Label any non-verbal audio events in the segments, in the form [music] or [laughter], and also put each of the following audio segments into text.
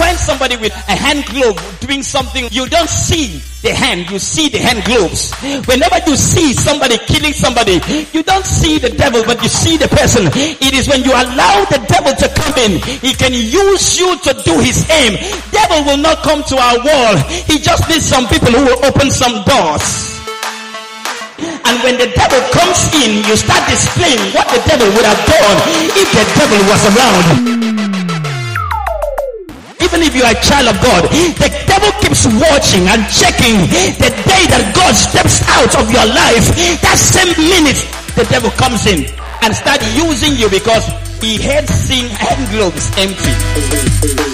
find somebody with a hand glove doing something, you don't see the hand, you see the hand gloves. Whenever you see somebody killing somebody, you don't see the devil, but you see the person. It is when you allow the devil to come in, he can use you to do his aim. Devil will not come to our wall. He just needs some people who will open some doors. And when the devil comes in, you start displaying what the devil would have done if the devil was around. Even if you are a child of God, the devil keeps watching and checking the day that God steps out of your life. That same minute, the devil comes in and start using you because he hates seeing hand globes empty.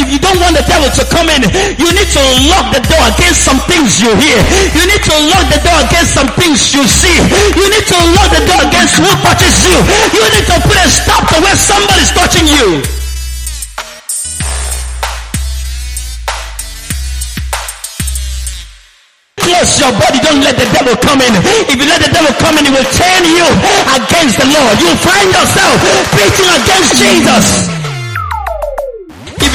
If you don't want the devil to come in, you need to lock the door against some things you hear. You need to lock the door against some things you see. You need to lock the door against who touches you. You need to put a stop to where somebody's touching you. Close your body. Don't let the devil come in. If you let the devil come in, he will turn you against the Lord. You'll find yourself preaching against Jesus.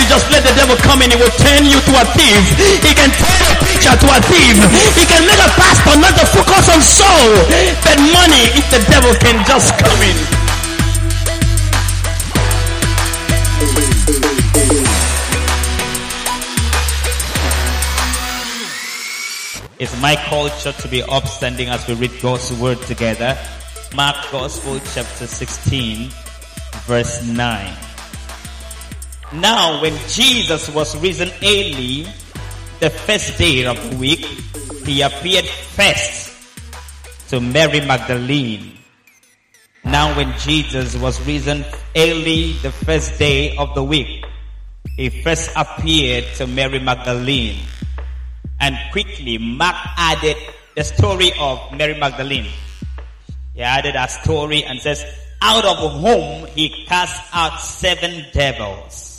You just let the devil come in, he will turn you to a thief. He can turn a preacher to a thief. He can make a pastor not to focus on soul, but money if the devil can just come in. It's my culture to be upstanding as we read God's word together. Mark Gospel chapter 16 verse 9. Now when Jesus was risen early, the first day of the week, he appeared first to Mary Magdalene. Now when Jesus was risen early, the first day of the week, he first appeared to Mary Magdalene. And quickly, Mark added the story of Mary Magdalene. He added a story and says, out of whom he cast out seven devils.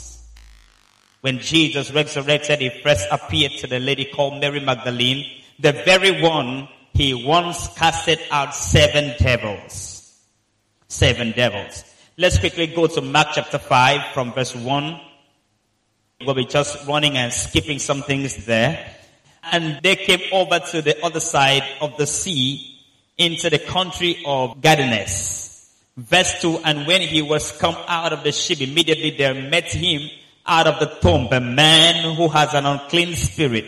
When Jesus resurrected, he first appeared to the lady called Mary Magdalene, the very one he once casted out seven devils. Seven devils. Let's quickly go to Mark chapter 5 from verse 1. We'll be just running and skipping some things there. And they came over to the other side of the sea into the country of Gadarenes. Verse 2, and when he was come out of the ship, immediately there met him out of the tomb a man who has an unclean spirit,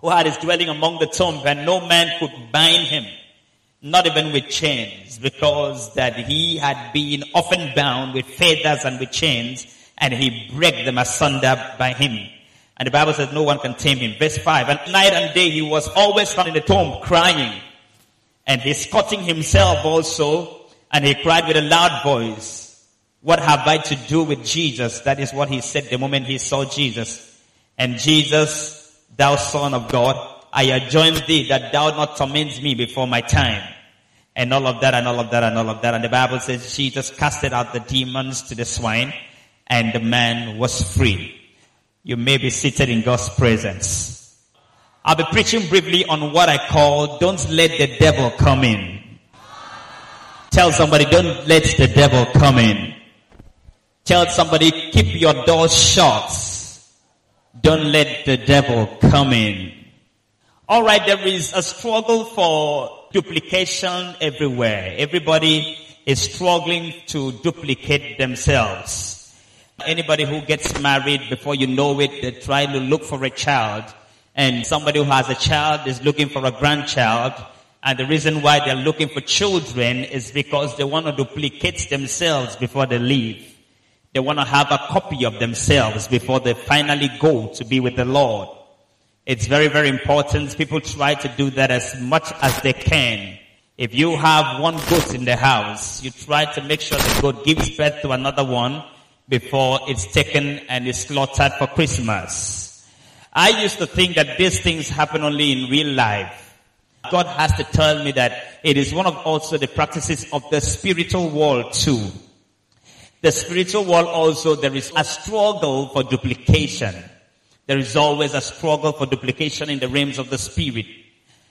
who had his dwelling among the tomb, and no man could bind him, not even with chains, because that he had been often bound with feathers and with chains, and he brake them asunder by him. And the Bible says no one can tame him. Verse 5. And night and day he was always found in the tomb crying. And he's cutting himself also. And he cried with a loud voice, what have I to do with Jesus? That is what he said the moment he saw Jesus. And Jesus, thou son of God, I adjourn thee that thou not torment me before my time. And all of that and all of that and all of that. And the Bible says Jesus casted out the demons to the swine and the man was free. You may be seated in God's presence. I'll be preaching briefly on what I call don't let the devil come in. Tell somebody don't let the devil come in. Tell somebody keep your doors shut. Don't let the devil come in. Alright, there is a struggle for duplication everywhere. Everybody is struggling to duplicate themselves. Anybody who gets married before you know it, they try to look for a child. And somebody who has a child is looking for a grandchild. And the reason why they're looking for children is because they want to duplicate themselves before they leave. They want to have a copy of themselves before they finally go to be with the Lord. It's very, very important. People try to do that as much as they can. If you have one goat in the house, you try to make sure the goat gives birth to another one before it's taken and is slaughtered for Christmas. I used to think that these things happen only in real life. God has to tell me that it is one of also the practices of the spiritual world too. The spiritual world also, there is a struggle for duplication. There is always a struggle for duplication in the realms of the spirit.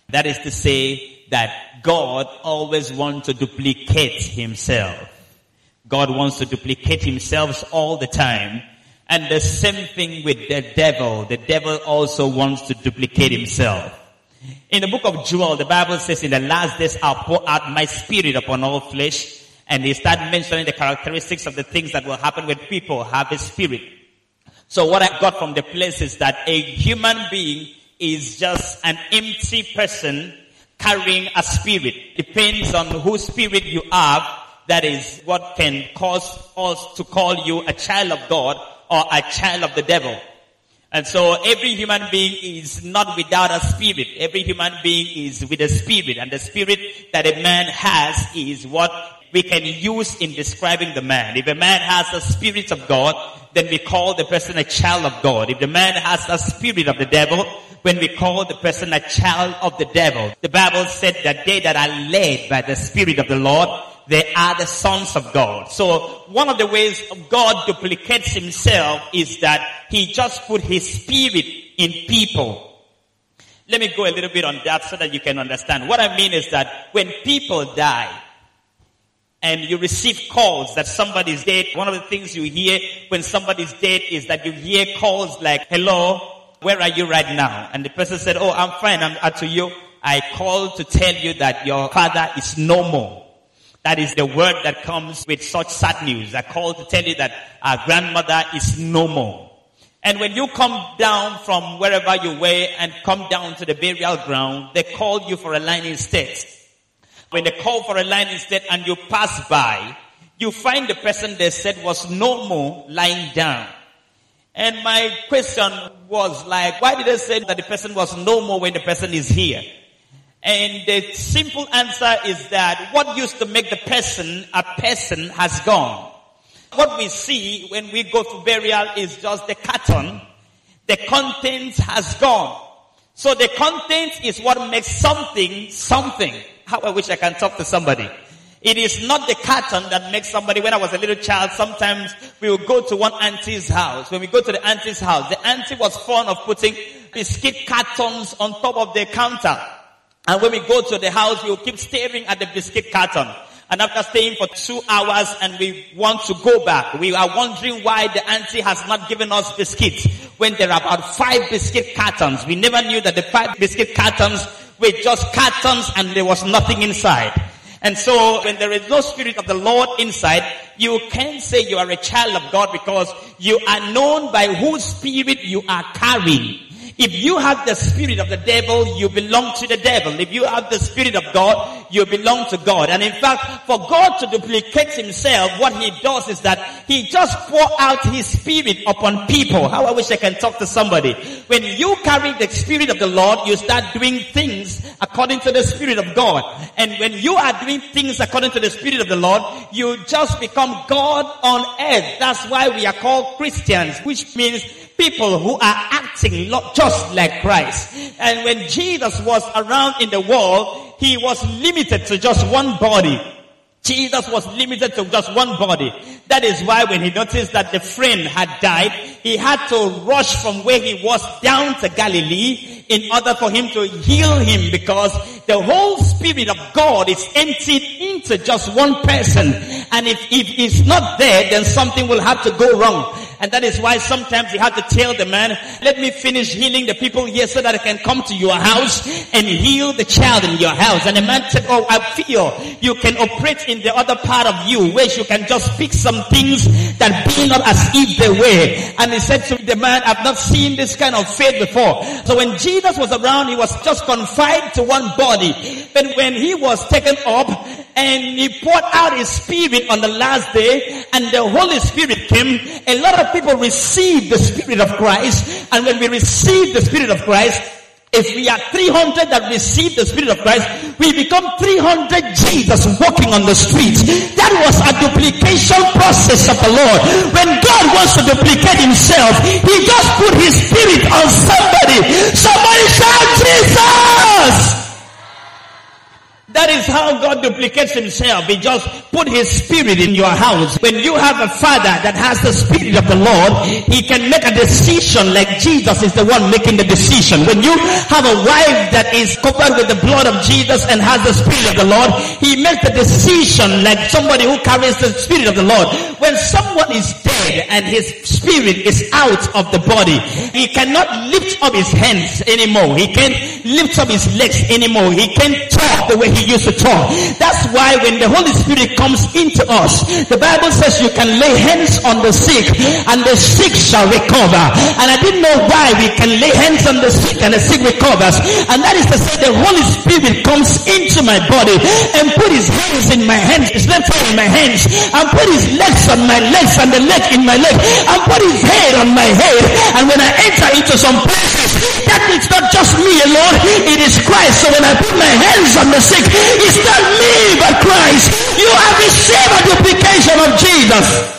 That is to say that God always wants to duplicate himself. God wants to duplicate himself all the time. And the same thing with the devil. The devil also wants to duplicate himself. In the book of Joel, the Bible says, in the last days I'll pour out my spirit upon all flesh. And they start mentioning the characteristics of the things that will happen when people have a spirit. So what I got from the place is that a human being is just an empty person carrying a spirit. Depends on whose spirit you have. That is what can cause us to call you a child of God or a child of the devil. And so every human being is not without a spirit. Every human being is with a spirit. And the spirit that a man has is what we can use in describing the man. If a man has the spirit of God, then we call the person a child of God. If the man has the spirit of the devil, when we call the person a child of the devil. The Bible said that they that are led by the spirit of the Lord, they are the sons of God. So one of the ways God duplicates himself is that he just put his spirit in people. Let me go a little bit on that so that you can understand. What I mean is that when people die, and you receive calls that somebody's dead, one of the things you hear when somebody's dead is that you hear calls like, hello, where are you right now? And the person said, oh, I'm fine, I'm at to you. I called to tell you that your father is no more. That is the word that comes with such sad news. I called to tell you that our grandmother is no more. And when you come down from wherever you were and come down to the burial ground, they call you for a line instead. When they call for a line instead and you pass by, you find the person they said was no more lying down. And my question was like, why did they say that the person was no more when the person is here? And the simple answer is that what used to make the person a person has gone. What we see when we go to burial is just the carton. The content has gone. So the content is what makes something something. How I wish I can talk to somebody. It is not the carton that makes somebody, when I was a little child, sometimes we would go to one auntie's house. When we go to the auntie's house, the auntie was fond of putting biscuit cartons on top of the counter. And when we go to the house, we will keep staring at the biscuit carton. And after staying for two hours and we want to go back, we are wondering why the auntie has not given us biscuits when there are about five biscuit cartons. We never knew that the five biscuit cartons were just cartons and there was nothing inside. And so when there is no spirit of the Lord inside, you can't say you are a child of God because you are known by whose spirit you are carrying. If you have the spirit of the devil, you belong to the devil. If you have the spirit of God, you belong to God. And in fact, for God to duplicate himself, what he does is that he just pour out his spirit upon people. How I wish I can talk to somebody. When you carry the spirit of the Lord, you start doing things according to the spirit of God. And when you are doing things according to the spirit of the Lord, you just become God on earth. That's why we are called Christians, which means people who are acting just like Christ. And when Jesus was around in the world, he was limited to just one body. Jesus was limited to just one body. That is why when he noticed that the friend had died, he had to rush from where he was down to Galilee in order for him to heal him because the whole spirit of God is emptied into just one person. And if, he's not there, then something will have to go wrong. And that is why sometimes you have to tell the man, let me finish healing the people here so that I can come to your house and heal the child in your house. And the man said, oh, I feel you can operate in the other part of you where you can just speak some things that be not as if they were. And he said to the man, I've not seen this kind of faith before. So when Jesus was around, he was just confined to one body. But when he was taken up and he poured out his spirit on the last day and the Holy Spirit came, a lot of people received the Spirit of Christ. And when we receive the Spirit of Christ, if we are 300 that receive the Spirit of Christ, we become 300 Jesus walking on the streets. That was a duplication process of the Lord. When God wants to duplicate himself, he just put his spirit on somebody. Somebody shout Jesus! That is how God duplicates himself. He just put his spirit in your house. When you have a father that has the spirit of the Lord, he can make a decision like Jesus is the one making the decision. When you have a wife that is covered with the blood of Jesus and has the spirit of the Lord, he makes the decision like somebody who carries the spirit of the Lord. When someone is dead and his spirit is out of the body, he cannot lift up his hands anymore. He can't lift up his legs anymore. He can't talk the way he used to talk. That's why when the Holy Spirit comes into us, the Bible says you can lay hands on the sick and the sick shall recover. And I didn't know why we can lay hands on the sick and the sick recovers. And that is to say the Holy Spirit comes into my body and put his hands in my hands, his left hand in my hands, and put his legs on my legs and the leg in my leg, and put his head on my head. And when I enter into some places, that is not just me eh, alone, it is Christ. So when I put my hands on the sick, it's not me but Christ. You have received a duplication of Jesus.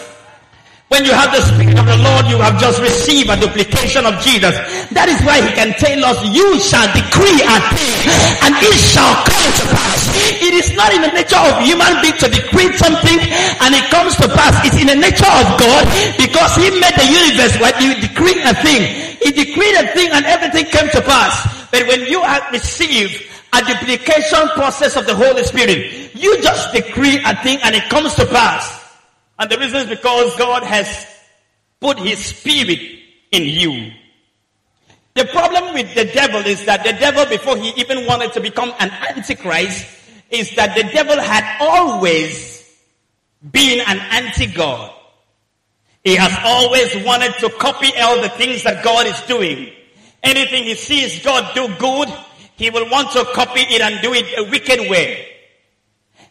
When you have the Spirit of the Lord, you have just received a duplication of Jesus. That is why he can tell us, you shall decree a thing and it shall come to pass. It is not in the nature of human being to decree something and it comes to pass. It's in the nature of God because he made the universe when you decree a thing. He decreed a thing and everything came to pass. But when you have received a duplication process of the Holy Spirit, you just decree a thing and it comes to pass. And the reason is because God has put his spirit in you. The problem with the devil is that the devil, before he even wanted to become an antichrist, is that the devil had always been an anti-God. He has always wanted to copy all the things that God is doing. Anything he sees God do good, he will want to copy it and do it a wicked way.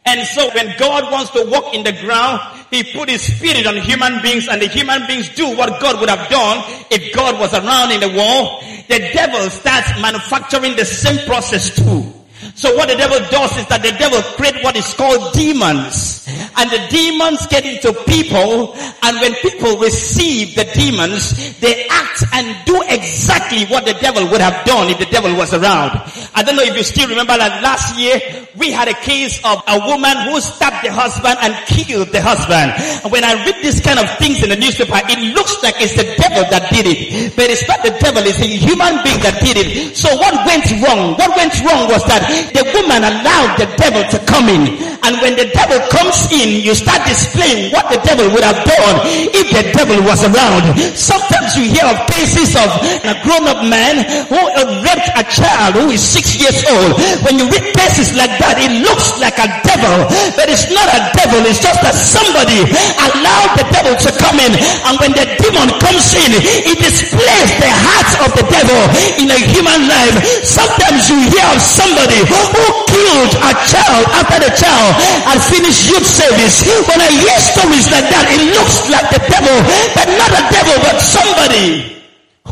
And so when God wants to walk in the ground, He put His Spirit on human beings and the human beings do what God would have done if God was around in the world. The devil starts manufacturing the same process too. So what the devil does is that the devil create what is called demons. And the demons get into people and when people receive the demons, they act and do exactly what the devil would have done if the devil was around. I don't know if you still remember that last year we had a case of a woman who stabbed the husband and killed the husband. And when I read these kind of things in the newspaper, it looks like it's the devil that did it. But it's not the devil, it's a human being that did it. So what went wrong? What went wrong was that the woman allowed the devil to come in. And when the devil comes in, you start displaying what the devil would have done if the devil was around. Sometimes you hear of cases of a grown-up man who raped a child who is six years old. When you read cases like that, it looks like a devil, but it's not a devil. It's just that somebody allowed the devil to come in. And when the demon comes in, it displays the heart of the devil in a human life. Sometimes you hear of somebody who killed a child after the child had finished youth service. When I hear stories like that, it looks like the devil, but not a devil, but somebody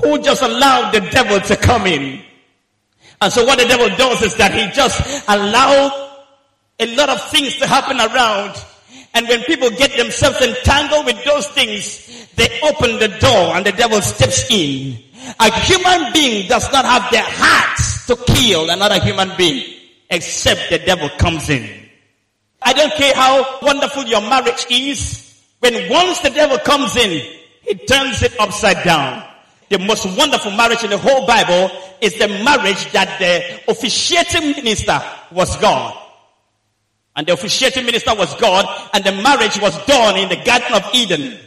who just allowed the devil to come in. And so what the devil does is that he just allows a lot of things to happen around. And when people get themselves entangled with those things, they open the door and the devil steps in. A human being does not have their heart to kill another human being except the devil comes in. I don't care how wonderful your marriage is. When once the devil comes in, he turns it upside down. The most wonderful marriage in the whole Bible is the marriage that the officiating minister was God. And the officiating minister was God and the marriage was done in the Garden of Eden.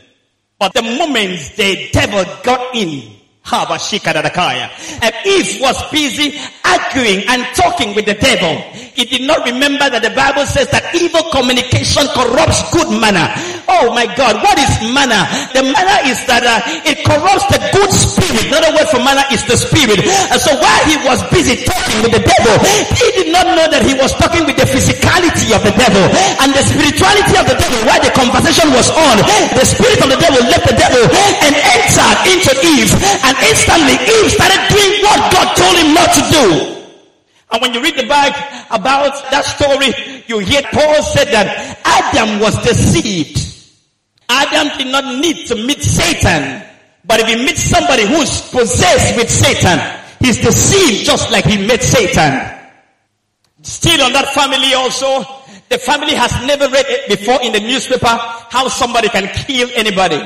But the moment the devil got in, and Eve was busy arguing and talking with the devil. He did not remember that the Bible says that evil communication corrupts good manner. Oh my God, what is manner? The manner is that uh, it corrupts the good spirit. Another word for manner is the spirit. And so while he was busy talking with the devil, he did not know that he was talking with the physicality of the devil and the spirituality of the devil while the conversation was on. The spirit of the devil left the devil and entered into Eve and instantly Eve started doing what God told him not to do. And when you read the Bible about that story, you hear Paul said that Adam was deceived. Adam did not need to meet Satan. But if he meets somebody who's possessed with Satan, he's deceived just like he met Satan. Still on that family also, the family has never read it before in the newspaper how somebody can kill anybody.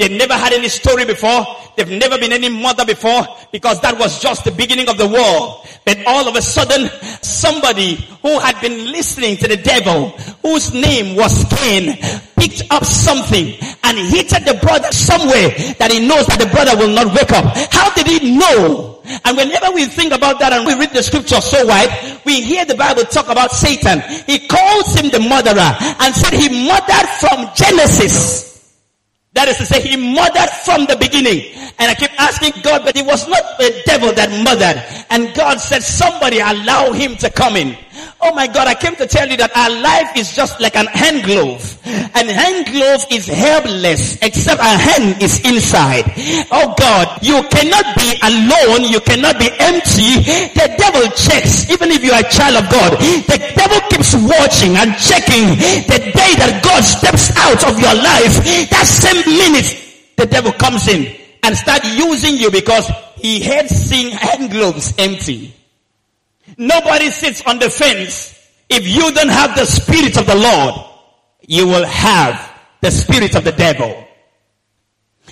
They've never had any story before. They've never been any mother before because that was just the beginning of the world. But all of a sudden, somebody who had been listening to the devil, whose name was Cain, picked up something and hit the brother somewhere that he knows that the brother will not wake up. How did he know? And whenever we think about that and we read the scripture so wide, we hear the Bible talk about Satan. He calls him the murderer and said he murdered from Genesis. That is to say, he murdered from the beginning. And I keep asking God, but it was not the devil that murdered. And God said, somebody allow him to come in. Oh my God, I came to tell you that our life is just like an hand glove. An hand glove is helpless except a hand is inside. Oh God, you cannot be alone. You cannot be empty. The devil checks, even if you are a child of God. The devil keeps watching and checking the day that God steps out of your life. That same minute, the devil comes in and start using you because he hates seeing hand gloves empty. Nobody sits on the fence. If you don't have the spirit of the Lord, you will have the spirit of the devil.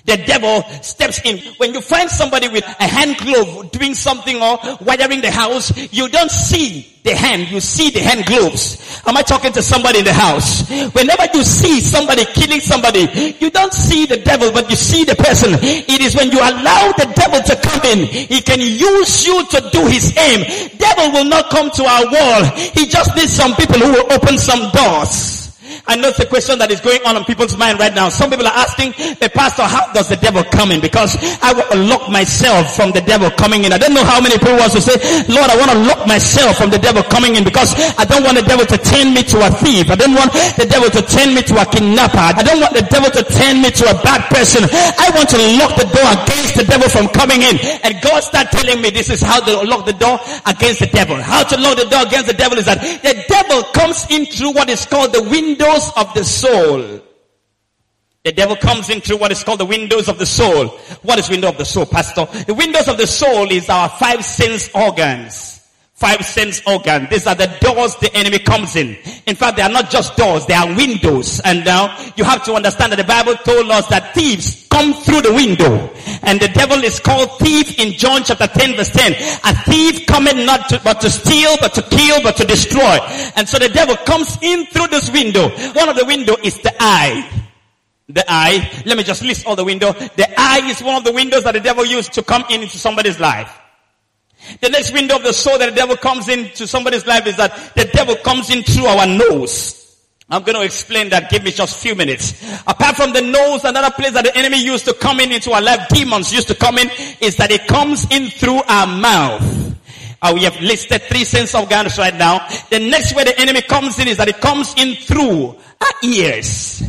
The devil steps in. When you find somebody with a hand glove doing something or wiring the house, you don't see the hand, you see the hand gloves. Am I talking to somebody in the house? Whenever you see somebody killing somebody, you don't see the devil, but you see the person. It is when you allow the devil to come in, he can use you to do his aim. Devil will not come to our wall. He just needs some people who will open some doors. I know it's a question that is going on in people's mind right now. Some people are asking, the pastor, how does the devil come in? Because I want to lock myself from the devil coming in. I don't know how many people want to say, Lord, I want to lock myself from the devil coming in because I don't want the devil to turn me to a thief. I don't want the devil to turn me to a kidnapper. I don't want the devil to turn me to a bad person. I want to lock the door against the devil from coming in. And God started telling me this is how to lock the door against the devil. How to lock the door against the devil is that the devil comes in through what is called the windows of the soul. The devil comes in through what is called the windows of the soul. What is window of the soul, pastor? The windows of the soul is our five sense organs. Five sense organs. These are the doors the enemy comes in. In fact, they are not just doors, they are windows. And now you have to understand that the Bible told us that thieves come through the window. And the devil is called thief in John chapter 10 verse 10. A thief cometh not to, but to steal, but to kill, but to destroy. And so the devil comes in through this window. One of the window is the eye. The eye. Let me just list all the window. The eye is one of the windows that the devil used to come in into somebody's life. The next window of the soul that the devil comes into somebody's life is that the devil comes in through our nose. I'm going to explain that. Give me just a few minutes. Apart from the nose, another place that the enemy used to come in into our life, demons used to come in, is that it comes in through our mouth. Uh, we have listed three sense organs right now. The next way the enemy comes in is that it comes in through our ears.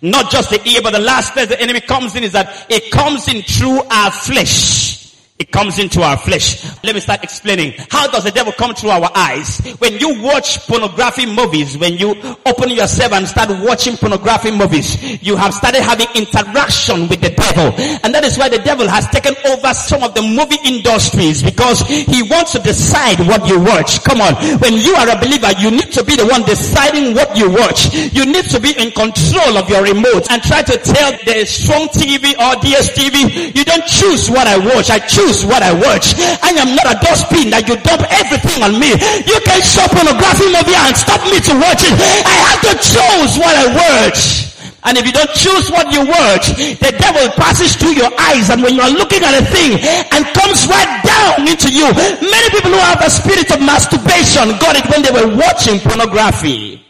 Not just the ear, but the last place the enemy comes in is that it comes in through our flesh. It comes into our flesh. Let me start explaining. How does the devil come through our eyes? When you watch pornography movies, when you open yourself and start watching pornography movies, you have started having interaction with the devil. And that is why the devil has taken over some of the movie industries because he wants to decide what you watch. Come on. When you are a believer, you need to be the one deciding what you watch. You need to be in control of your remote and try to tell the strong TV or DSTV, you don't choose what I watch. I choose choose what I watch. I am not a dustbin that you dump everything on me. You can show pornography movie and stop me to watch it. I have to choose what I watch. And if you don't choose what you watch, the devil passes through your eyes and when you are looking at a thing and comes right down into you. Many people who have a spirit of masturbation got it when they were watching pornography.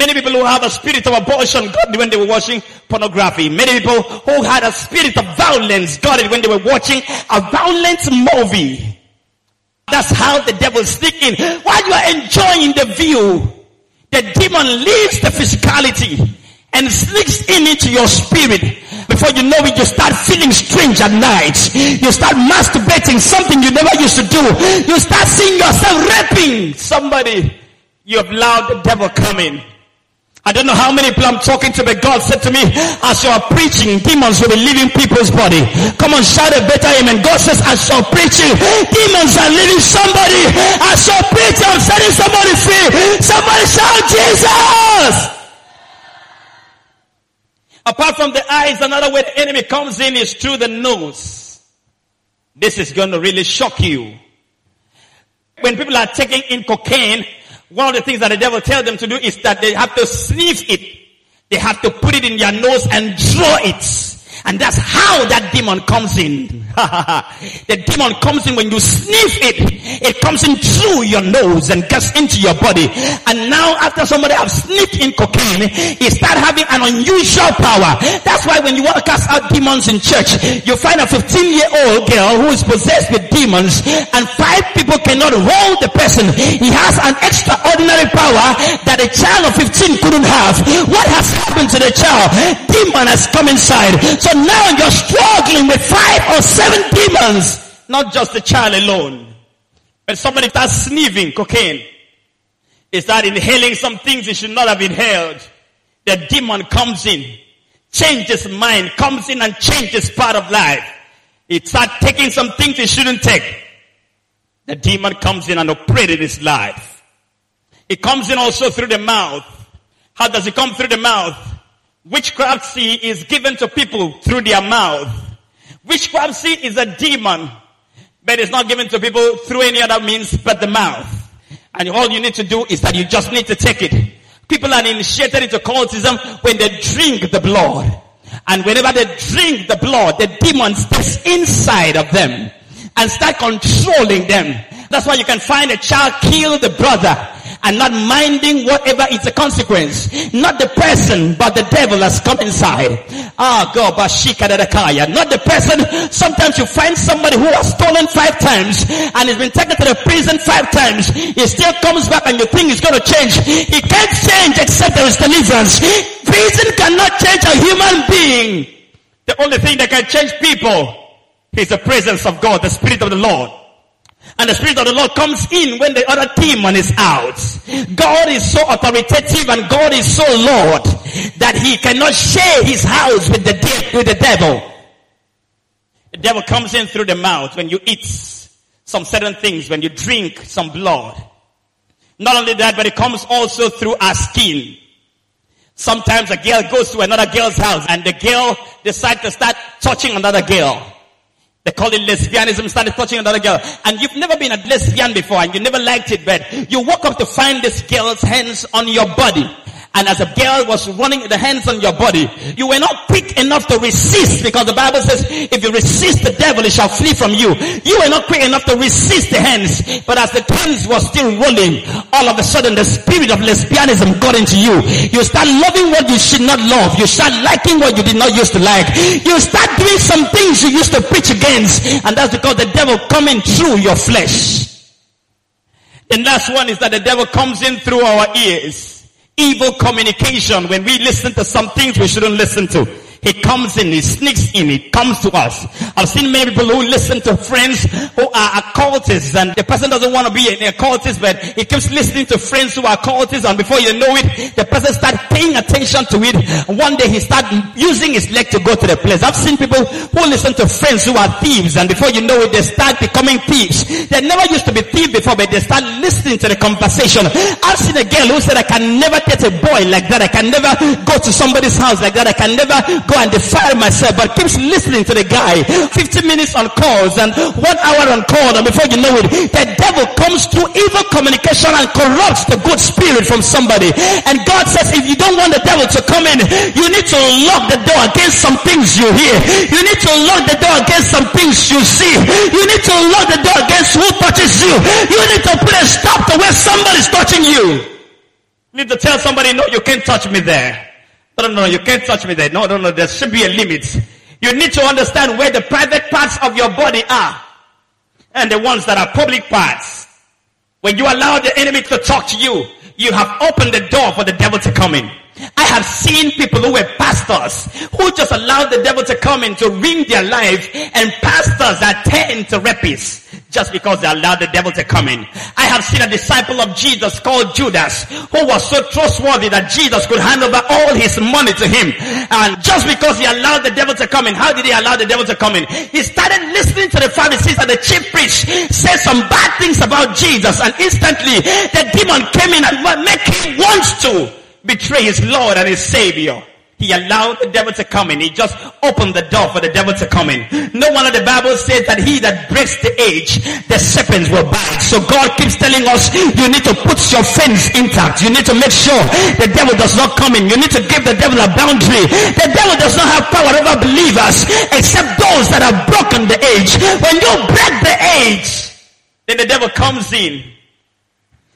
Many people who have a spirit of abortion got it when they were watching pornography. Many people who had a spirit of violence got it when they were watching a violent movie. That's how the devil sneak in. While you are enjoying the view, the demon leaves the physicality and sneaks in into your spirit. Before you know it, you start feeling strange at night. You start masturbating, something you never used to do. You start seeing yourself raping somebody. You have allowed the devil come in. I don't know how many people I'm talking to, but God said to me, as you are preaching, demons will be leaving people's body. Come on, shout a better amen. God says, as you're preaching, demons are leaving somebody. As you're preaching, I'm setting somebody free. Somebody shout Jesus! Apart from the eyes, another way the enemy comes in is through the nose. This is going to really shock you. When people are taking in cocaine, one of the things that the devil tells them to do is that they have to sniff it. They have to put it in their nose and draw it. And that's how that demon comes in. [laughs] the demon comes in when you sniff it. It comes in through your nose and gets into your body. And now after somebody have sniffed in cocaine, it start having an unusual power. That's why when you want to cast out demons in church, you find a 15 year old girl who is possessed with demons and five people cannot hold the person. He has an extraordinary power that a child of 15 couldn't have. What has happened to the child? Demon has come inside. So so now you're struggling with five or seven demons. Not just the child alone. When somebody starts sniffing cocaine, is that inhaling some things he should not have inhaled. The demon comes in, changes mind, comes in and changes part of life. He starts taking some things he shouldn't take. The demon comes in and operates his life. It comes in also through the mouth. How does it come through the mouth? Witchcraft seed is given to people through their mouth. Witchcraft seed is a demon, but it's not given to people through any other means but the mouth. And all you need to do is that you just need to take it. People are initiated into cultism when they drink the blood. And whenever they drink the blood, the demon steps inside of them and start controlling them. That's why you can find a child kill the brother and not minding whatever is the consequence. Not the person, but the devil has come inside. Ah, God, Bashika Not the person. Sometimes you find somebody who has stolen five times and has been taken to the prison five times. He still comes back and you think he's going to change. He can't change except there is deliverance. Prison cannot change a human being. The only thing that can change people is the presence of God, the Spirit of the Lord. And the Spirit of the Lord comes in when the other demon is out. God is so authoritative and God is so Lord that he cannot share his house with the, de- with the devil. The devil comes in through the mouth when you eat some certain things, when you drink some blood. Not only that, but it comes also through our skin. Sometimes a girl goes to another girl's house and the girl decides to start touching another girl. They call it lesbianism, started touching another girl. And you've never been a lesbian before and you never liked it, but you woke up to find this girl's hands on your body. And as a girl was running the hands on your body, you were not quick enough to resist because the Bible says, if you resist the devil, he shall flee from you. You were not quick enough to resist the hands. But as the hands were still rolling, all of a sudden the spirit of lesbianism got into you. You start loving what you should not love. You start liking what you did not used to like. You start doing some things you used to preach against. And that's because the devil coming through your flesh. The last one is that the devil comes in through our ears evil communication when we listen to some things we shouldn't listen to. He comes in, he sneaks in, he comes to us. I've seen many people who listen to friends who are occultists and the person doesn't want to be an occultist but he keeps listening to friends who are occultists and before you know it, the person starts paying attention to it. One day he starts using his leg to go to the place. I've seen people who listen to friends who are thieves and before you know it, they start becoming thieves. They never used to be thieves before but they start listening to the conversation. I've seen a girl who said I can never get a boy like that. I can never go to somebody's house like that. I can never go and defile myself, but keeps listening to the guy. 15 minutes on calls and one hour on call, and before you know it, the devil comes through evil communication and corrupts the good spirit from somebody. And God says, if you don't want the devil to come in, you need to lock the door against some things you hear. You need to lock the door against some things you see. You need to lock the door against who touches you. You need to put a stop to where somebody's touching you. You need to tell somebody, no, you can't touch me there. No, no, no, you can't touch me there. No, no, no, there should be a limit. You need to understand where the private parts of your body are and the ones that are public parts. When you allow the enemy to talk to you, you have opened the door for the devil to come in. I have seen people who were pastors who just allowed the devil to come in to ruin their life and pastors that turn into rapists. Just because they allowed the devil to come in. I have seen a disciple of Jesus called Judas who was so trustworthy that Jesus could hand over all his money to him. And just because he allowed the devil to come in, how did he allow the devil to come in? He started listening to the Pharisees and the chief priest say some bad things about Jesus and instantly the demon came in and made him want to betray his Lord and his Savior. He allowed the devil to come in. He just opened the door for the devil to come in. No one of the Bible says that he that breaks the edge, the serpents will bite. So God keeps telling us you need to put your fence intact. You need to make sure the devil does not come in. You need to give the devil a boundary. The devil does not have power over believers except those that have broken the edge. When you break the edge, then the devil comes in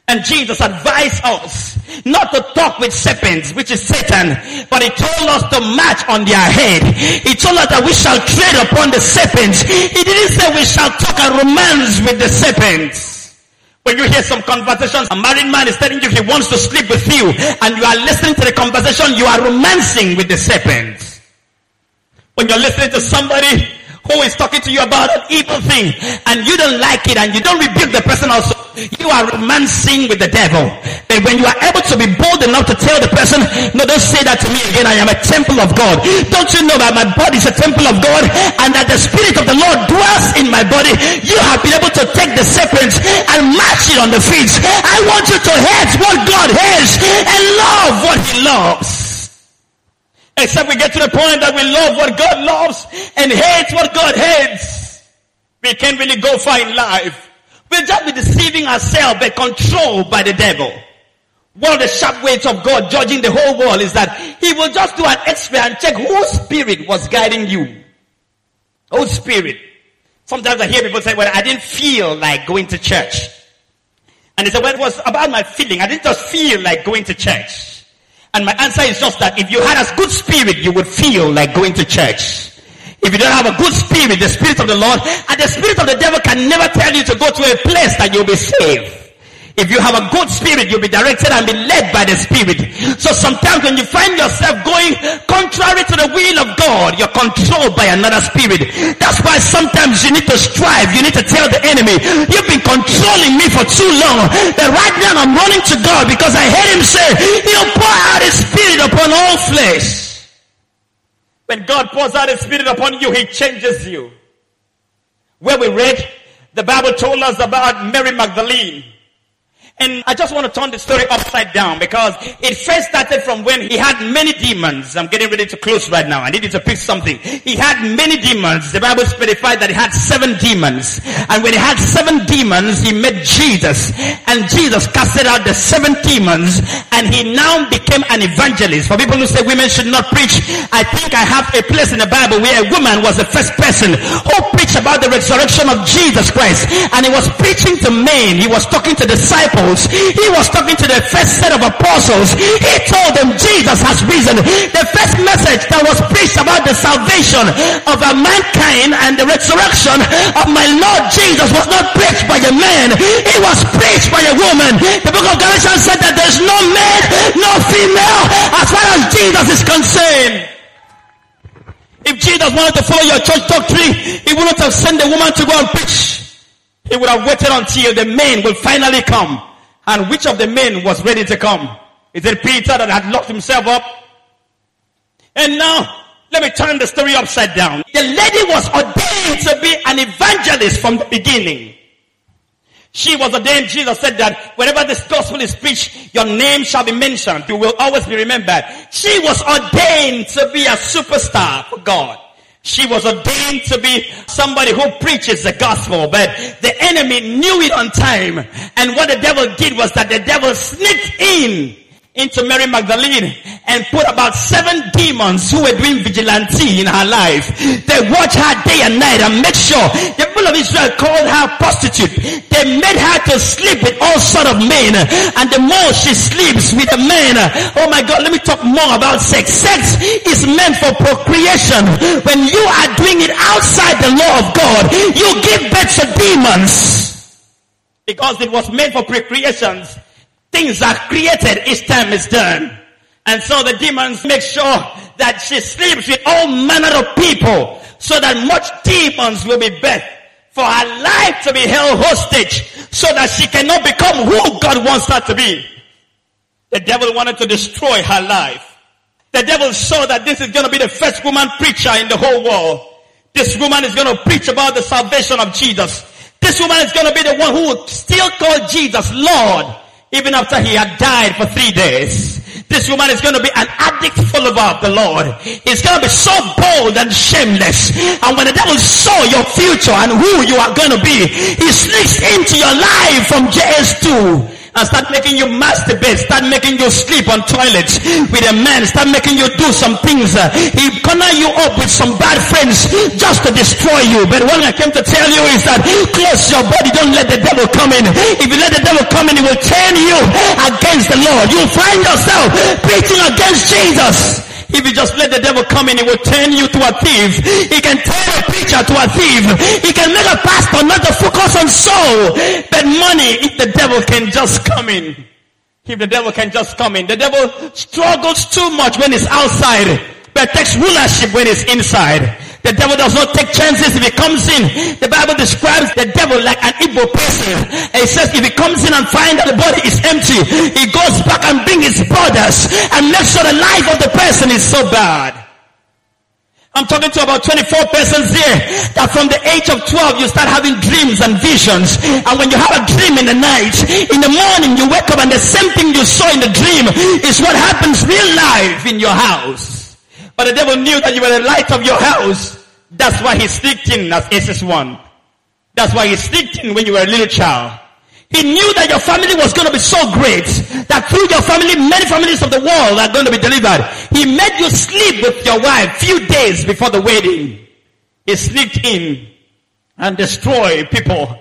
and Jesus advised us not to talk with serpents, which is Satan, but he told us to march on their head. He told us that we shall tread upon the serpents. He didn't say we shall talk and romance with the serpents. When you hear some conversations, a married man is telling you he wants to sleep with you, and you are listening to the conversation, you are romancing with the serpents. When you're listening to somebody who is talking to you about an evil thing, and you don't like it, and you don't rebuke the person also, you are romancing with the devil. And when you are able to be bold enough to tell the person, no, don't say that to me again. I am a temple of God. Don't you know that my body is a temple of God and that the spirit of the Lord dwells in my body? You have been able to take the serpent and match it on the feet. I want you to hate what God hates and love what he loves. Except we get to the point that we love what God loves and hate what God hates. We can't really go far in life. We'll just be deceiving ourselves but controlled by the devil. One of the sharp ways of God judging the whole world is that he will just do an x-ray and check whose spirit was guiding you. Whose spirit. Sometimes I hear people say, well, I didn't feel like going to church. And they say, well, it was about my feeling. I didn't just feel like going to church. And my answer is just that if you had a good spirit, you would feel like going to church. If you don't have a good spirit, the spirit of the Lord, and the spirit of the devil can never tell you to go to a place that you'll be saved. If you have a good spirit, you'll be directed and be led by the spirit. So sometimes when you find yourself going contrary to the will of God, you're controlled by another spirit. That's why sometimes you need to strive. You need to tell the enemy, you've been controlling me for too long. That right now I'm running to God because I heard him say, he'll pour out his spirit upon all flesh. When God pours out His Spirit upon you, He changes you. Where we read, the Bible told us about Mary Magdalene. And I just want to turn the story upside down because it first started from when he had many demons. I'm getting ready to close right now. I need to pick something. He had many demons. The Bible specified that he had seven demons. And when he had seven demons, he met Jesus. And Jesus casted out the seven demons and he now became an evangelist. For people who say women should not preach, I think I have a place in the Bible where a woman was the first person who preached about the resurrection of Jesus Christ. And he was preaching to men. He was talking to disciples disciples. He was talking to the first set of apostles. He told them Jesus has risen. The first message that was preached about the salvation of a mankind and the resurrection of my Lord Jesus was not preached by a man. It was preached by a woman. The book of Galatians said that there's no man, no female as far as Jesus is concerned. If Jesus wanted to follow your church doctrine, he wouldn't have sent the woman to go and preach. He would have waited until the men will finally come. And which of the men was ready to come? Is it Peter that had locked himself up? And now, let me turn the story upside down. The lady was ordained to be an evangelist from the beginning. She was ordained, Jesus said that whenever this gospel is preached, your name shall be mentioned. You will always be remembered. She was ordained to be a superstar for God. She was ordained to be somebody who preaches the gospel, but the enemy knew it on time. And what the devil did was that the devil sneaked in into Mary Magdalene and put about seven demons who were doing vigilante in her life. They watch her day and night and make sure the people of Israel called her prostitute. They made her to sleep with all sort of men. And the more she sleeps with a man, oh my God, let me talk more about sex. Sex is meant for procreation. When you are doing it outside the law of God, you give birth to demons. Because it was meant for procreations things are created each time it's done. And so the demons make sure that she sleeps with all manner of people so that much demons will be birthed for her life to be held hostage so that she cannot become who God wants her to be. The devil wanted to destroy her life. The devil saw that this is going to be the first woman preacher in the whole world. This woman is going to preach about the salvation of Jesus. This woman is going to be the one who would still call Jesus Lord even after he had died for three days. This woman is going to be an addict follower of the Lord. He's going to be so bold and shameless. And when the devil saw your future and who you are going to be, he sneaks into your life from JS2 and start making you masturbate, start making you sleep on toilets with a man, start making you do some things. Uh, he corner you up with some bad friends just to destroy you. But what I came to tell you is that close your body, don't let the devil come in. If you let the devil come in, he will turn you against the Lord. You'll find yourself preaching against Jesus. If you just let the devil come in, he will turn you to a thief. He can turn a preacher to a thief. He can make a pastor not to focus on soul, but money if the devil can just come in. If the devil can just come in. The devil struggles too much when he's outside, but takes rulership when he's inside. The devil does not take chances if he comes in. The Bible describes the devil like an evil person. And it says if he comes in and finds that the body is empty, he goes back and brings his brothers and makes sure the life of the person is so bad. I'm talking to about 24 persons here that from the age of 12 you start having dreams and visions. And when you have a dream in the night, in the morning you wake up and the same thing you saw in the dream is what happens real life in your house. But the devil knew that you were the light of your house. That's why he sneaked in as SS1. That's why he sneaked in when you were a little child. He knew that your family was going to be so great that through your family, many families of the world are going to be delivered. He made you sleep with your wife few days before the wedding. He sneaked in and destroyed people.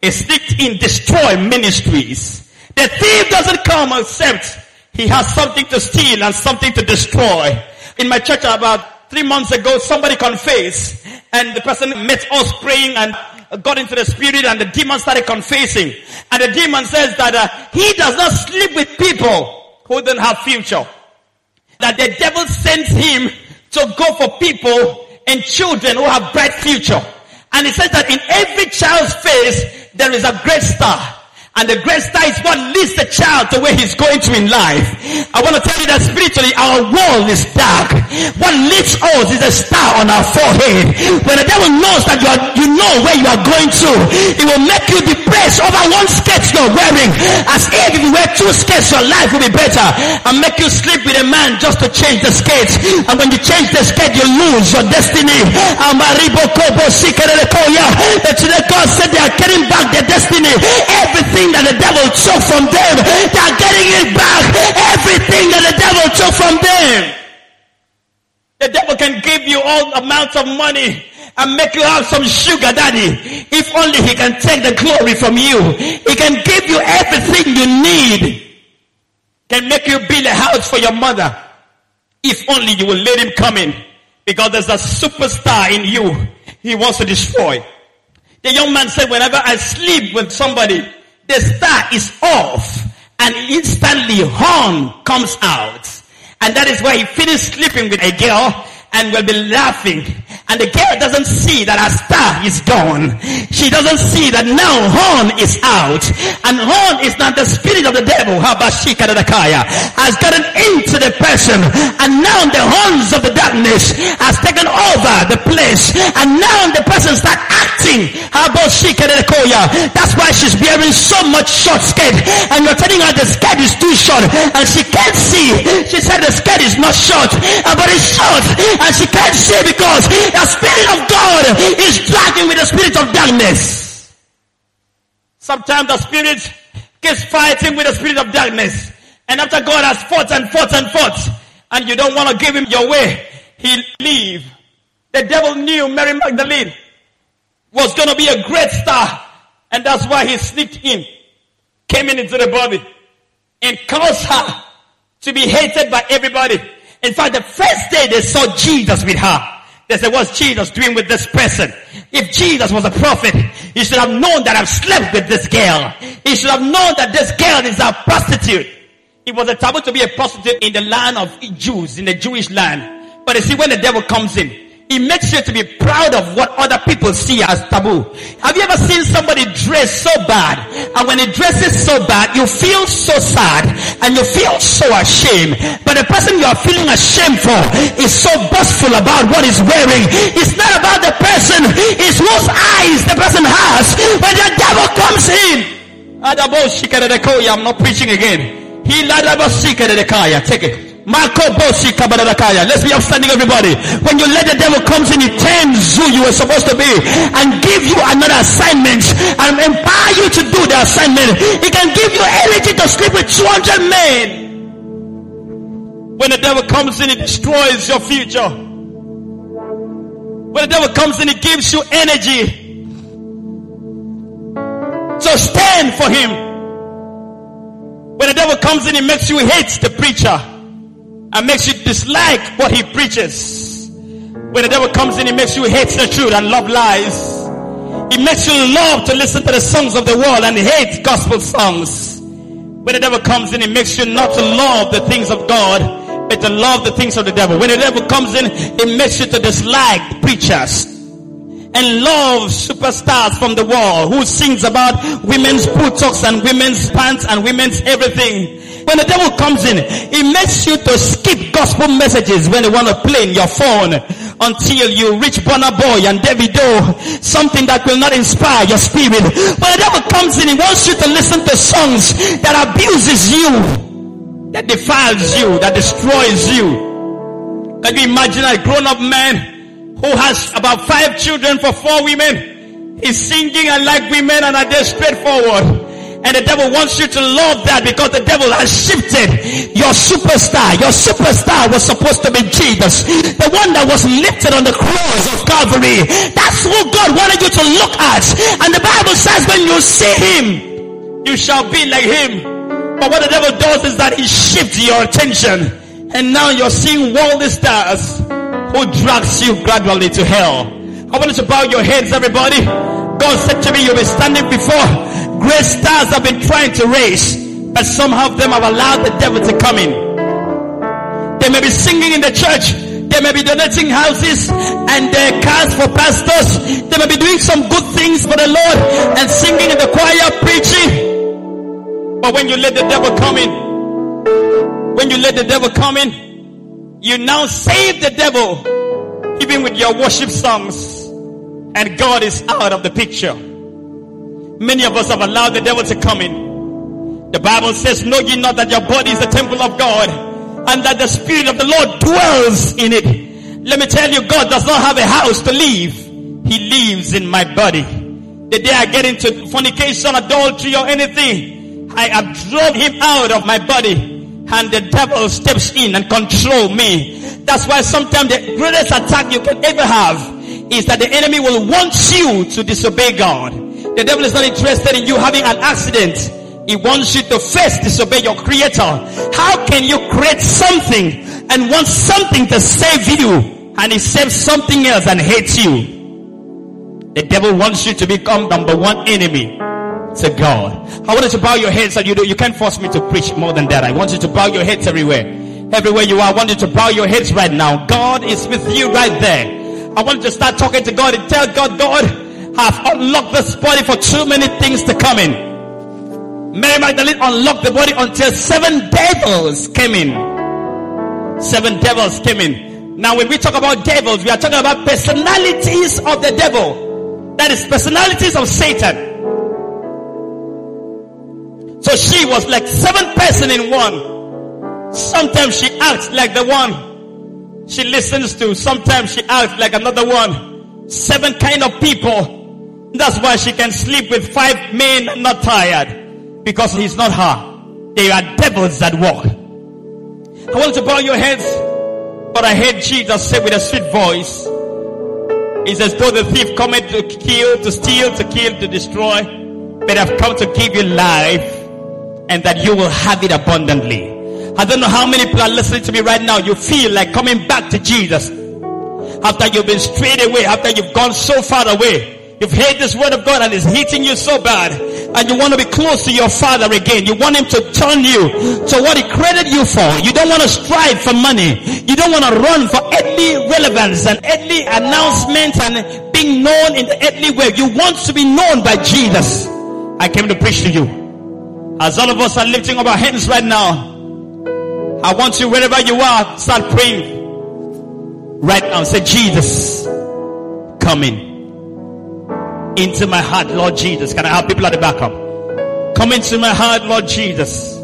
He sneaked in, destroy ministries. The thief doesn't come except he has something to steal and something to destroy in my church about three months ago, somebody confessed and the person met us praying and got into the spirit and the demon started confessing. And the demon says that uh, he does not sleep with people who don't have future. That the devil sends him to go for people and children who have bright future. And he says that in every child's face, there is a great star. And the great star is what leads the child to where he's going to in life. I want to tell you that spiritually our world is dark. What leads us is a star on our forehead. When the devil knows that you, are, you know where you are going to, he will make you depressed over one skirt you're wearing. As if you wear two skirts, your life will be better. And make you sleep with a man just to change the skirts. And when you change the skirt, you lose your destiny. But today God said they are getting back their destiny. Everything everything that the devil took from them, they are getting it back. Everything that the devil took from them. The devil can give you all amounts of money and make you have some sugar daddy. If only he can take the glory from you. He can give you everything you need. Can make you build a house for your mother. If only you will let him come in. Because there's a superstar in you he wants to destroy. The young man said, whenever I sleep with somebody, the star is off and instantly horn comes out. And that is why he finished sleeping with a girl and will be laughing. And the girl doesn't see that her star is gone. She doesn't see that now horn is out. And horn is not the spirit of the devil, How about she cared the kaya? has gotten into the person. And now the horns of the darkness has taken over the place. And now the person start acting. How about she cared a koya? That's why she's wearing so much short skirt. And you're telling her the skirt is too short. And she can't see. She said the skirt is not short. Uh, but it's short and she can't see because the Spirit of God is dragging with the spirit of darkness. Sometimes the Spirit keeps fighting with the spirit of darkness. And after God has fought and fought and fought, and you don't want to give him your way, he leave. The devil knew Mary Magdalene was going to be a great star. And that's why he sneaked in, came in into the body, and caused her to be hated by everybody. In fact, the first day they saw Jesus with her, they said, what's Jesus doing with this person? If Jesus was a prophet, he should have known that I've slept with this girl. He should have known that this girl is a prostitute. It was a taboo to be a prostitute in the land of Jews, in the Jewish land. But you see, when the devil comes in, It makes you to be proud of what other people see as taboo. Have you ever seen somebody dress so bad? And when he dresses so bad, you feel so sad and you feel so ashamed. But the person you are feeling ashamed for is so boastful about what he's wearing. It's not about the person, it's whose eyes the person has when the devil comes in. I'm not preaching again. He Take it. Let's be upstanding everybody. When you let the devil comes in, he turns who you were supposed to be and give you another assignment and empower you to do the assignment. He can give you energy to sleep with 200 men. When the devil comes in, he destroys your future. When the devil comes in, he gives you energy. So stand for him. When the devil comes in, he makes you hate the preacher and makes you dislike what he preaches. When the devil comes in, he makes you hate the truth and love lies. He makes you love to listen to the songs of the world and hate gospel songs. When the devil comes in, he makes you not to love the things of God, but to love the things of the devil. When the devil comes in, he makes you to dislike preachers and love superstars from the world who sings about women's buttocks and women's pants and women's everything. When the devil comes in, he makes you to skip gospel messages when they want to play in your phone until you reach Burna Boy and Davido, something that will not inspire your spirit. When the devil comes in, he wants you to listen to songs that abuses you, that defiles you, that destroys you. Can you imagine a grown-up man who has about five children for four women? He's singing and like women and are they straightforward. And the devil wants you to love that because the devil has shifted your superstar. Your superstar was supposed to be Jesus. The one that was lifted on the cross of Calvary. That's who God wanted you to look at. And the Bible says when you see him, you shall be like him. But what the devil does is that he shifts your attention. And now you're seeing worldly stars who drags you gradually to hell. I want you to bow your heads, everybody. God said to me, you'll be standing before Great stars I've been trying to raise, but some of them have allowed the devil to come in. They may be singing in the church. They may be donating houses and uh, cars for pastors. They may be doing some good things for the Lord and singing in the choir, preaching. But when you let the devil come in, when you let the devil come in, you now save the devil even with your worship songs and God is out of the picture. Many of us have allowed the devil to come in. The Bible says, know ye not that your body is the temple of God and that the spirit of the Lord dwells in it. Let me tell you, God does not have a house to live. He lives in my body. The day I get into fornication, adultery or anything, I have drawn him out of my body and the devil steps in and control me. That's why sometimes the greatest attack you can ever have is that the enemy will want you to disobey God. The devil is not interested in you having an accident. He wants you to first disobey your creator. How can you create something and want something to save you and he saves something else and hates you? The devil wants you to become number one enemy to God. I want you to bow your heads and you do, you can't force me to preach more than that. I want you to bow your heads everywhere. Everywhere you are, I want you to bow your heads right now. God is with you right there. I want you to start talking to God and tell God, God, I've unlocked this body for too many things to come in. Mary Magdalene unlocked the body until seven devils came in. Seven devils came in. Now when we talk about devils, we are talking about personalities of the devil. That is personalities of Satan. So she was like seven person in one. Sometimes she acts like the one she listens to. Sometimes she acts like another one. Seven kind of people that's why she can sleep with five men and not tired. Because he's not her. They are devils that walk. I want to bow your heads. But I heard Jesus say with a sweet voice. He says, though the thief cometh to kill, to steal, to kill, to destroy, but I've come to give you life and that you will have it abundantly. I don't know how many people are listening to me right now. You feel like coming back to Jesus after you've been straight away, after you've gone so far away. You've heard this word of God and it's hitting you so bad and you want to be close to your father again. You want him to turn you to what he created you for. You don't want to strive for money. You don't want to run for earthly relevance and earthly announcements and being known in the earthly way. You want to be known by Jesus. I came to preach to you. As all of us are lifting up our hands right now, I want you wherever you are, start praying right now. Say, Jesus, come in into my heart, Lord Jesus. Can I have people at the back up? Come into my heart, Lord Jesus.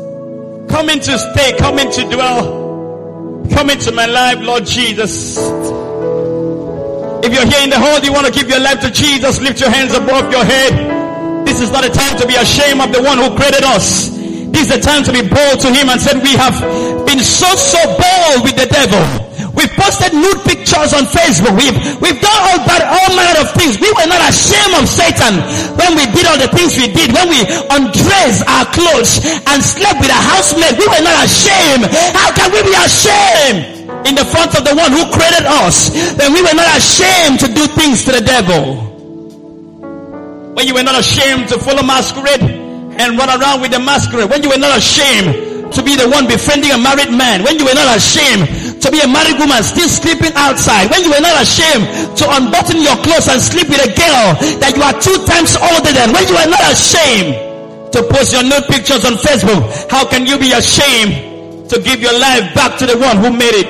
Come in to stay, come in to dwell. Come into my life, Lord Jesus. If you're here in the hall, you want to give your life to Jesus, lift your hands above your head. This is not a time to be ashamed of the one who created us. This is a time to be bold to him and said, we have been so, so bold with the devil. We've posted nude pictures on Facebook. We've, we've done all that, all manner of things. We were not ashamed of Satan when we did all the things we did. When we undressed our clothes and slept with a housemaid, we were not ashamed. How can we be ashamed? In the front of the one who created us, then we were not ashamed to do things to the devil. When you were not ashamed to follow masquerade and run around with the masquerade. When you were not ashamed to be the one befriending a married man. When you were not ashamed to be a married woman still sleeping outside, when you were not ashamed to unbutton your clothes and sleep with a girl that you are two times older than, when you are not ashamed to post your nude pictures on Facebook, how can you be ashamed to give your life back to the one who made it?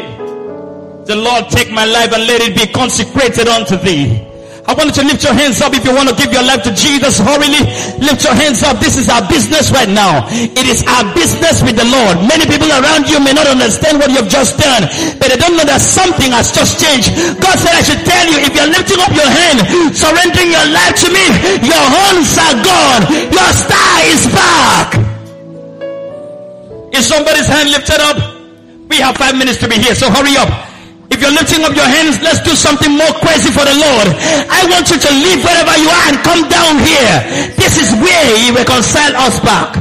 The Lord take my life and let it be consecrated unto thee. I want you to lift your hands up if you want to give your life to Jesus. Hurriedly lift your hands up. This is our business right now. It is our business with the Lord. Many people around you may not understand what you've just done, but they don't know that something has just changed. God said I should tell you, if you're lifting up your hand, surrendering your life to me, your horns are gone. Your star is back. Is somebody's hand lifted up? We have five minutes to be here, so hurry up. If you're lifting up your hands, let's do something more crazy for the Lord. I want you to leave wherever you are and come down here. This is where He reconciled us back.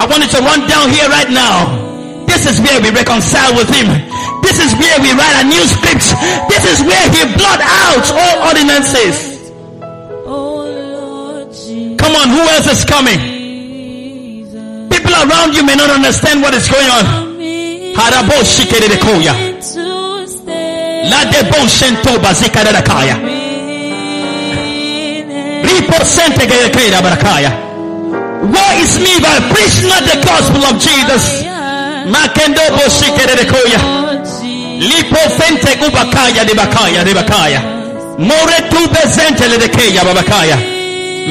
I want you to run down here right now. This is where we reconcile with Him. This is where we write a new script. This is where He blot out all ordinances. Come on, who else is coming? People around you may not understand what is going on. Shento bazika da kaya. Ripo sente ke kaya barakaya. Woe is me if I preach not the gospel of Jesus. Makendo bo shikere de koya. Lipo fente kubakaya de bakaya de bakaya. More tu bezente le de kaya babakaya.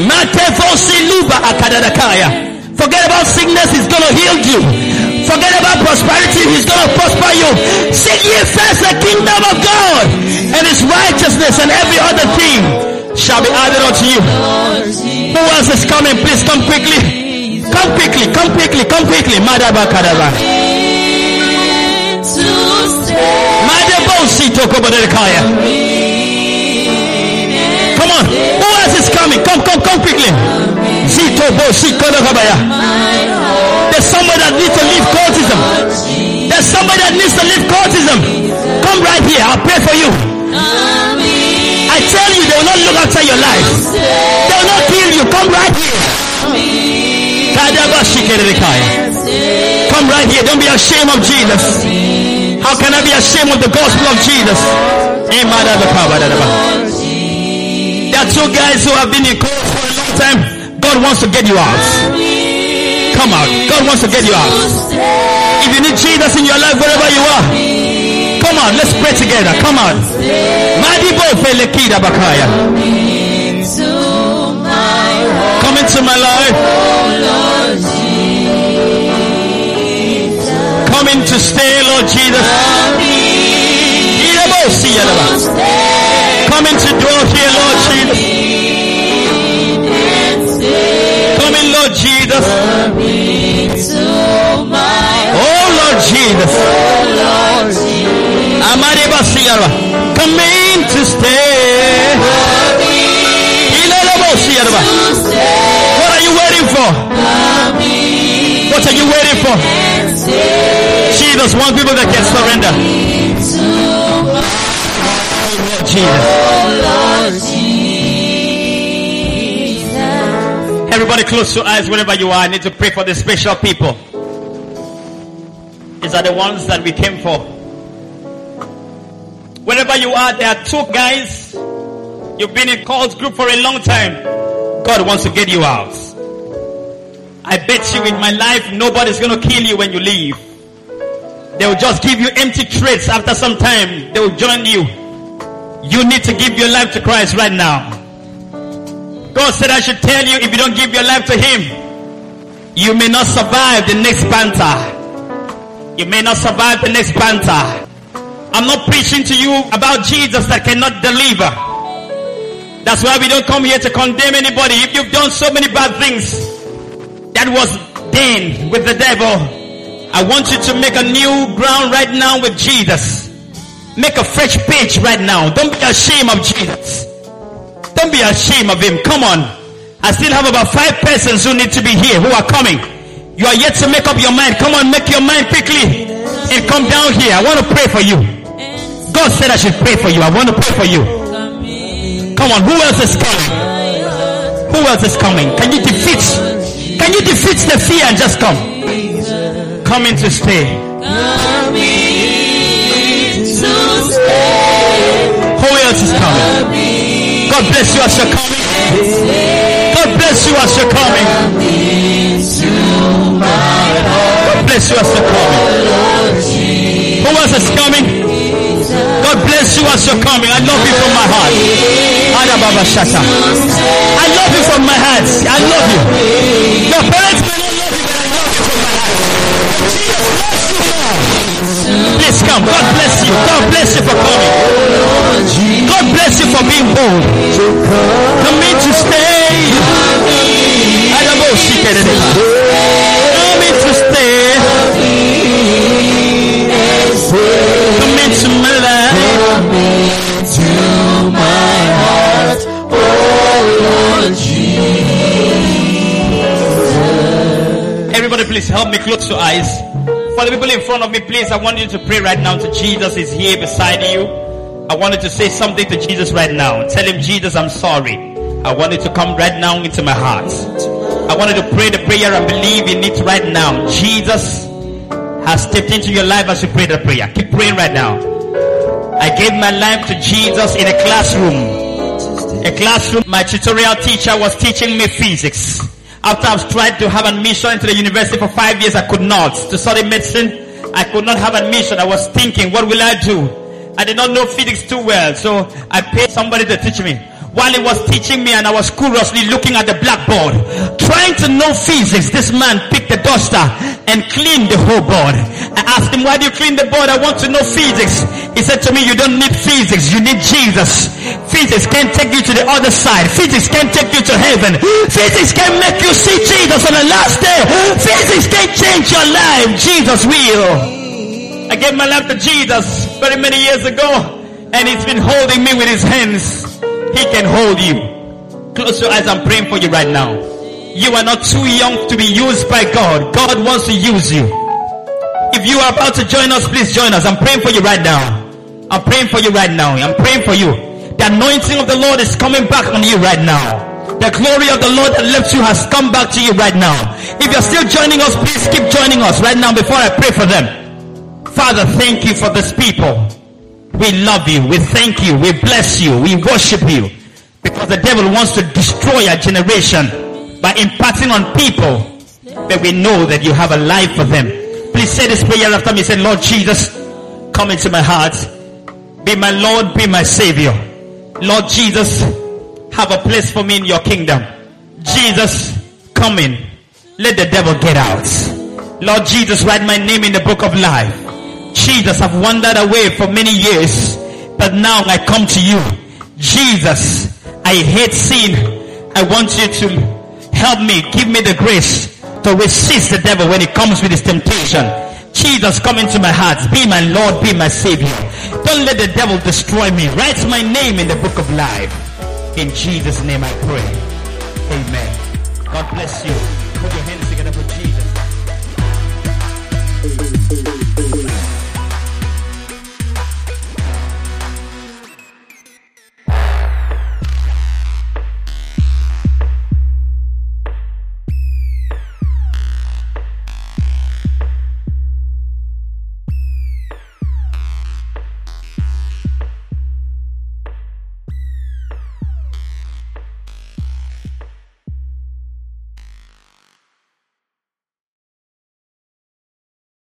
Mate fosi luba akada kaya. Forget about sickness, he's gonna heal you. Forget about prosperity. He's going to prosper you. Seek ye first the kingdom of God and his righteousness and every other thing shall be added unto you. Who else is coming? Please come quickly. Come quickly. Come quickly. Come quickly. Madaba kadaba. Kobaderekaya. Come on. Who else is coming? Come, come, come quickly. Zito bo there's somebody that needs to leave cultism. There's somebody that needs to leave cultism. Come right here. I'll pray for you. I tell you, they will not look after your life. They will not kill you. Come right here. Come right here. Don't be ashamed of Jesus. How can I be ashamed of the gospel of Jesus? There are two guys who have been in court for a long time. God wants to get you out come out. God wants to get you out. If you need Jesus in your life, wherever you are, come on, let's pray together. Come on. Madibo felekida bakaya. Come into my life. Come in to stay, Lord Jesus. Come in to dwell here, Lord Jesus. Lord Jesus. Oh Lord Jesus. Amare basiyarwa. Come in to stay. What are you waiting for? What are you waiting for? Jesus wants people that can surrender. Oh Lord Jesus. Everybody close your eyes wherever you are. I need to pray for the special people. These are the ones that we came for. Wherever you are, there are two guys. You've been in Call's group for a long time. God wants to get you out. I bet you in my life, nobody's going to kill you when you leave. They will just give you empty traits after some time. They will join you. You need to give your life to Christ right now. God said I should tell you if you don't give your life to Him, you may not survive the next banter. You may not survive the next banter. I'm not preaching to you about Jesus that cannot deliver. That's why we don't come here to condemn anybody. If you've done so many bad things that was done with the devil, I want you to make a new ground right now with Jesus. Make a fresh page right now. Don't be ashamed of Jesus. Don't be ashamed of him. Come on. I still have about five persons who need to be here who are coming. You are yet to make up your mind. Come on, make your mind quickly and come down here. I want to pray for you. God said I should pray for you. I want to pray for you. Come on, who else is coming? Who else is coming? Can you defeat? Can you defeat the fear and just come? Coming to stay. Who else is coming? God bless you as you're coming. God bless you as you're coming. God bless you as you're coming. Who else is coming? God bless you as you're coming. I love you from my heart. Ada Baba Shata. I love you from my heart. I love you. Your parents may not love you, but I love you from my heart. Jesus bless you more. Please come. God bless you. God bless you for coming. God bless you for being bold. Coming to stay. Coming to stay. Coming to my life. Everybody please help me close your eyes. For the people in front of me, please, I want you to pray right now to Jesus is here beside you. I wanted to say something to Jesus right now. Tell him, Jesus, I'm sorry. I want you to come right now into my heart. I wanted to pray the prayer and believe in it right now. Jesus has stepped into your life as you pray the prayer. Keep praying right now. I gave my life to Jesus in a classroom. A classroom, my tutorial teacher was teaching me physics. After I've tried to have admission into the university for five years, I could not. To study medicine, I could not have admission. I was thinking, what will I do? I did not know physics too well, so I paid somebody to teach me. While he was teaching me and I was curiously looking at the blackboard, trying to know physics, this man picked the duster and cleaned the whole board. I asked him, why do you clean the board? I want to know physics. He said to me, you don't need physics, you need Jesus. Physics can take you to the other side. Physics can take you to heaven. Physics can make you see Jesus on the last day. Physics can change your life. Jesus will. I gave my life to Jesus very many years ago and he's been holding me with his hands. He can hold you. Close your eyes. I'm praying for you right now. You are not too young to be used by God. God wants to use you. If you are about to join us, please join us. I'm praying for you right now. I'm praying for you right now. I'm praying for you. The anointing of the Lord is coming back on you right now. The glory of the Lord that left you has come back to you right now. If you're still joining us, please keep joining us right now before I pray for them. Father, thank you for this people. We love you. We thank you. We bless you. We worship you. Because the devil wants to destroy our generation by imparting on people that we know that you have a life for them. Please say this prayer after me. Say, Lord Jesus, come into my heart. Be my Lord, be my Savior. Lord Jesus, have a place for me in your kingdom. Jesus, come in. Let the devil get out. Lord Jesus, write my name in the book of life. Jesus, I've wandered away for many years, but now I come to you. Jesus, I hate sin. I want you to help me, give me the grace to resist the devil when he comes with his temptation. Jesus, come into my heart. Be my Lord, be my Savior. Don't let the devil destroy me. Write my name in the book of life. In Jesus' name I pray. Amen. God bless you.